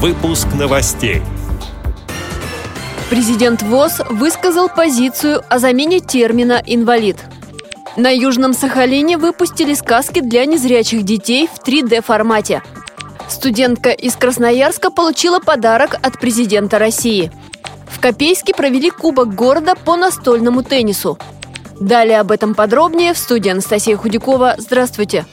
Выпуск новостей. Президент ВОЗ высказал позицию о замене термина «инвалид». На Южном Сахалине выпустили сказки для незрячих детей в 3D-формате. Студентка из Красноярска получила подарок от президента России. В Копейске провели Кубок города по настольному теннису. Далее об этом подробнее в студии Анастасия Худякова. Здравствуйте!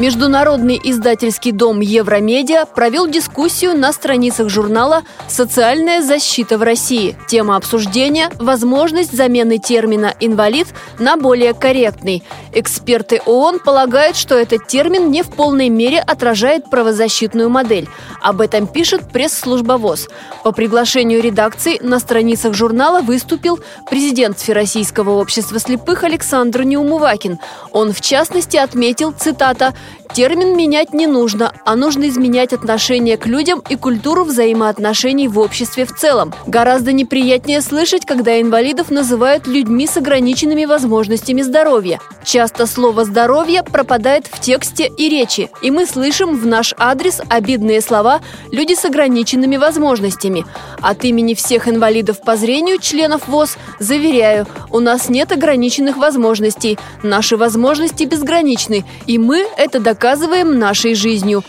Международный издательский дом Евромедиа провел дискуссию на страницах журнала «Социальная защита в России». Тема обсуждения – возможность замены термина «инвалид» на более корректный. Эксперты ООН полагают, что этот термин не в полной мере отражает правозащитную модель. Об этом пишет пресс-служба ВОЗ. По приглашению редакции на страницах журнала выступил президент Всероссийского общества слепых Александр Неумывакин. Он, в частности, отметил, цитата, Термин менять не нужно, а нужно изменять отношение к людям и культуру взаимоотношений в обществе в целом. Гораздо неприятнее слышать, когда инвалидов называют людьми с ограниченными возможностями здоровья. Часто слово «здоровье» пропадает в тексте и речи, и мы слышим в наш адрес обидные слова «люди с ограниченными возможностями». От имени всех инвалидов по зрению, членов ВОЗ, заверяю, у нас нет ограниченных возможностей. Наши возможности безграничны, и мы это доказываем нашей жизнью.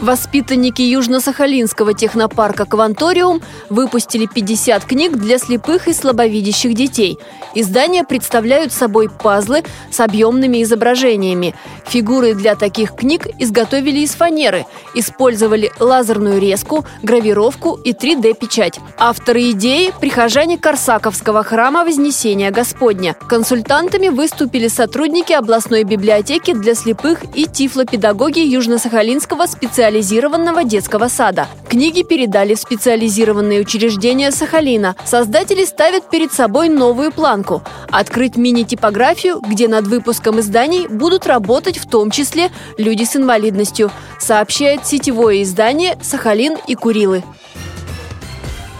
Воспитанники Южно-Сахалинского технопарка «Кванториум» выпустили 50 книг для слепых и слабовидящих детей. Издания представляют собой пазлы с объемными изображениями. Фигуры для таких книг изготовили из фанеры, использовали лазерную резку, гравировку и 3D-печать. Авторы идеи – прихожане Корсаковского храма Вознесения Господня. Консультантами выступили сотрудники областной библиотеки для слепых и тифлопедагоги Южно-Сахалинского специализированного специализированного детского сада. Книги передали в специализированные учреждения Сахалина. Создатели ставят перед собой новую планку – открыть мини-типографию, где над выпуском изданий будут работать в том числе люди с инвалидностью, сообщает сетевое издание «Сахалин и Курилы».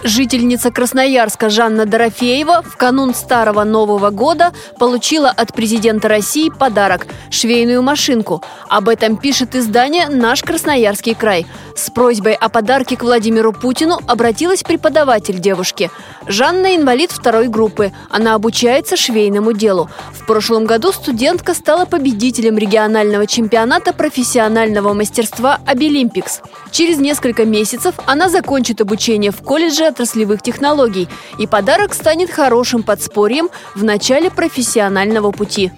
Жительница Красноярска Жанна Дорофеева в канун Старого Нового года получила от президента России подарок – швейную машинку. Об этом пишет издание «Наш Красноярский край». С просьбой о подарке к Владимиру Путину обратилась преподаватель девушки. Жанна – инвалид второй группы. Она обучается швейному делу. В прошлом году студентка стала победителем регионального чемпионата профессионального мастерства «Обилимпикс». Через несколько месяцев она закончит обучение в колледже отраслевых технологий, и подарок станет хорошим подспорьем в начале профессионального пути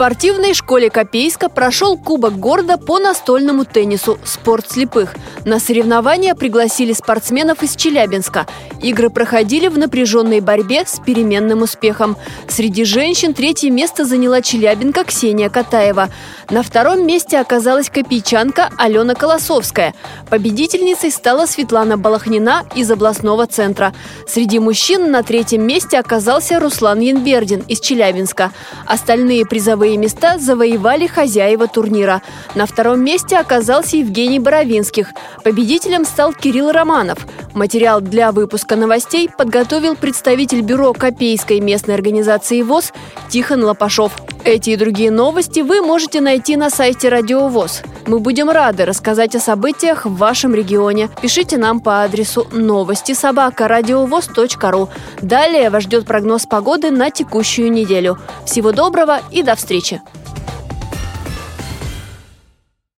спортивной школе Копейска прошел Кубок города по настольному теннису «Спорт слепых». На соревнования пригласили спортсменов из Челябинска. Игры проходили в напряженной борьбе с переменным успехом. Среди женщин третье место заняла челябинка Ксения Катаева. На втором месте оказалась копейчанка Алена Колосовская. Победительницей стала Светлана Балахнина из областного центра. Среди мужчин на третьем месте оказался Руслан Янбердин из Челябинска. Остальные призовые Первые места завоевали хозяева турнира. На втором месте оказался Евгений Боровинских. Победителем стал Кирилл Романов. Материал для выпуска новостей подготовил представитель бюро Копейской местной организации ВОЗ Тихон Лопашов. Эти и другие новости вы можете найти на сайте Радио ВОЗ. Мы будем рады рассказать о событиях в вашем регионе. Пишите нам по адресу новости собака ру. Далее вас ждет прогноз погоды на текущую неделю. Всего доброго и до встречи!